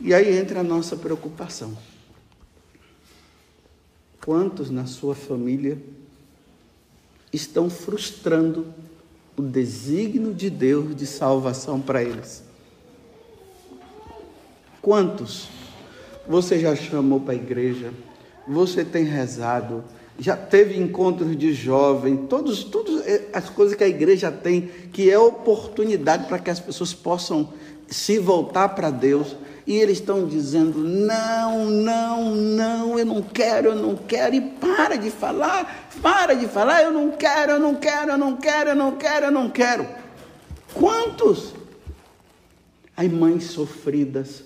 E aí entra a nossa preocupação. Quantos na sua família estão frustrando o desígnio de Deus de salvação para eles? Quantos você já chamou para a igreja? Você tem rezado? Já teve encontros de jovem? Todos, todas as coisas que a igreja tem, que é oportunidade para que as pessoas possam se voltar para Deus e eles estão dizendo: não, não, não, eu não quero, eu não quero, e para de falar, para de falar, eu não quero, eu não quero, eu não quero, eu não quero, eu não quero. Quantos? Aí mães sofridas,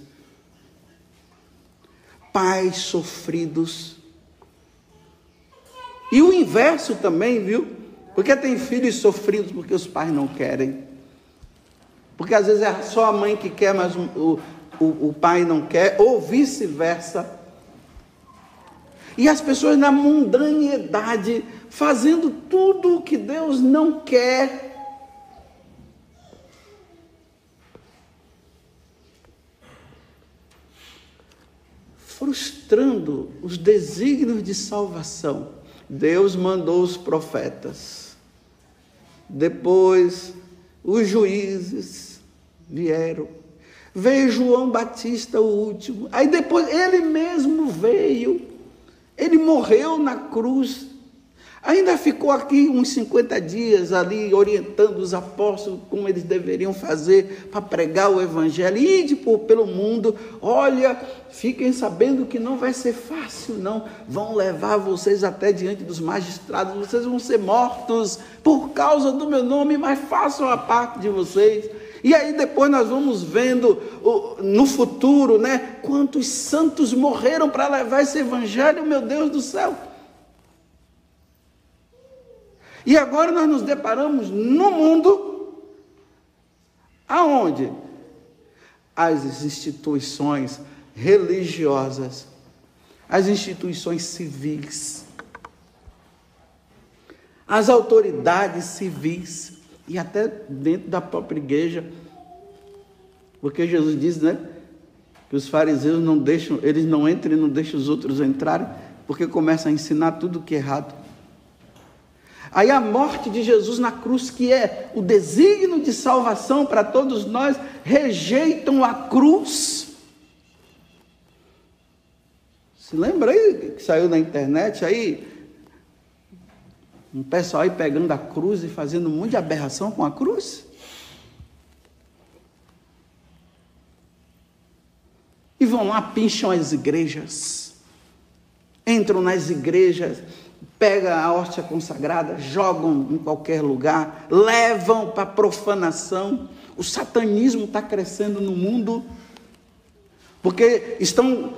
pais sofridos, e o inverso também, viu? Porque tem filhos sofridos porque os pais não querem. Porque às vezes é só a mãe que quer, mas o, o, o pai não quer, ou vice-versa. E as pessoas na mundanidade, fazendo tudo o que Deus não quer. Frustrando os desígnios de salvação. Deus mandou os profetas. Depois, os juízes vieram Veio João Batista, o último. Aí depois ele mesmo veio. Ele morreu na cruz. Ainda ficou aqui uns 50 dias ali orientando os apóstolos como eles deveriam fazer para pregar o evangelho. Ide por, pelo mundo. Olha, fiquem sabendo que não vai ser fácil, não. Vão levar vocês até diante dos magistrados. Vocês vão ser mortos por causa do meu nome, mas façam a parte de vocês. E aí depois nós vamos vendo no futuro, né? Quantos santos morreram para levar esse evangelho, meu Deus do céu. E agora nós nos deparamos no mundo aonde as instituições religiosas, as instituições civis, as autoridades civis e até dentro da própria igreja. Porque Jesus diz, né? Que os fariseus não deixam, eles não entram e não deixam os outros entrarem, porque começam a ensinar tudo que é errado. Aí a morte de Jesus na cruz, que é o desígnio de salvação para todos nós, rejeitam a cruz. Se lembra aí que saiu na internet aí? Um pessoal aí pegando a cruz e fazendo um monte de aberração com a cruz. E vão lá, pincham as igrejas. Entram nas igrejas, pegam a hóstia consagrada, jogam em qualquer lugar, levam para profanação. O satanismo está crescendo no mundo, porque estão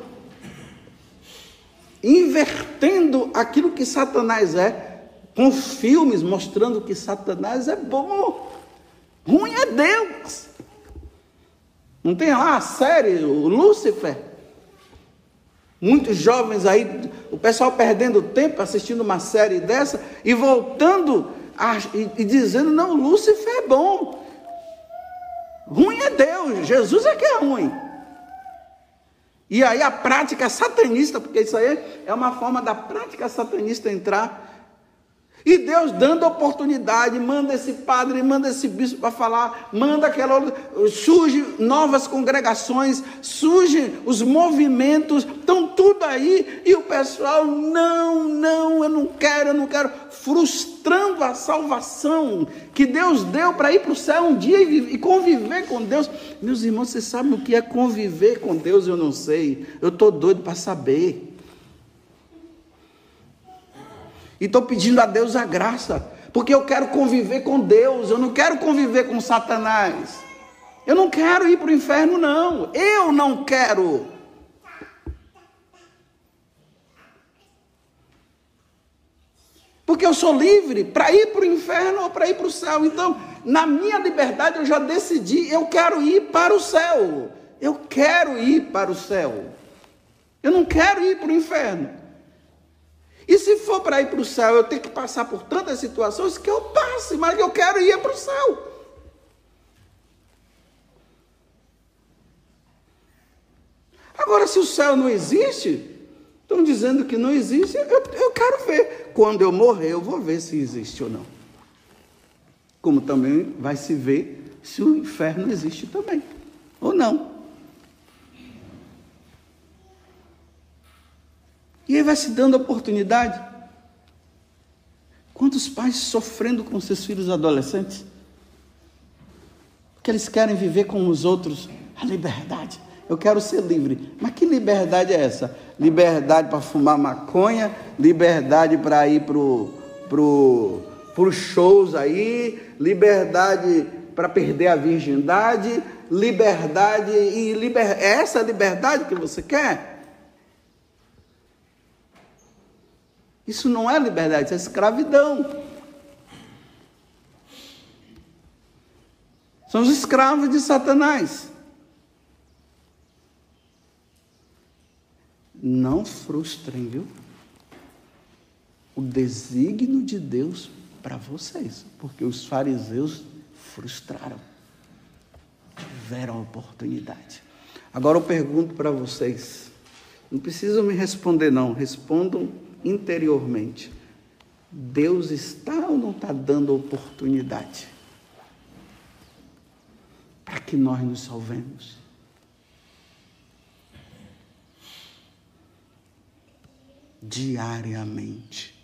invertendo aquilo que Satanás é com filmes mostrando que Satanás é bom, ruim é Deus. Não tem lá a série, o Lúcifer? Muitos jovens aí, o pessoal perdendo tempo assistindo uma série dessa e voltando a, e, e dizendo: não, Lúcifer é bom. Ruim é Deus, Jesus é que é ruim. E aí a prática satanista, porque isso aí é uma forma da prática satanista entrar e Deus dando oportunidade, manda esse padre, manda esse bispo para falar, manda aquela surge novas congregações, surgem os movimentos, estão tudo aí, e o pessoal, não, não, eu não quero, eu não quero, frustrando a salvação que Deus deu para ir para o céu um dia e, e conviver com Deus. Meus irmãos, vocês sabem o que é conviver com Deus? Eu não sei, eu estou doido para saber. E estou pedindo a Deus a graça, porque eu quero conviver com Deus, eu não quero conviver com Satanás. Eu não quero ir para o inferno, não. Eu não quero. Porque eu sou livre para ir para o inferno ou para ir para o céu. Então, na minha liberdade, eu já decidi, eu quero ir para o céu. Eu quero ir para o céu. Eu não quero ir para o inferno. E se for para ir para o céu, eu tenho que passar por tantas situações que eu passe, mas eu quero ir para o céu. Agora, se o céu não existe, estão dizendo que não existe, eu, eu quero ver. Quando eu morrer, eu vou ver se existe ou não. Como também vai se ver se o inferno existe também, ou não. E aí vai se dando oportunidade. Quantos pais sofrendo com seus filhos adolescentes? Porque eles querem viver com os outros a liberdade. Eu quero ser livre. Mas que liberdade é essa? Liberdade para fumar maconha, liberdade para ir para pro, pro shows aí, liberdade para perder a virgindade, liberdade e liber... é essa liberdade que você quer? Isso não é liberdade, isso é escravidão. São os escravos de Satanás. Não frustrem, viu? O desígnio de Deus para vocês, porque os fariseus frustraram, tiveram a oportunidade. Agora eu pergunto para vocês, não precisam me responder, não, respondam interiormente. Deus está ou não está dando oportunidade para que nós nos salvemos? Diariamente.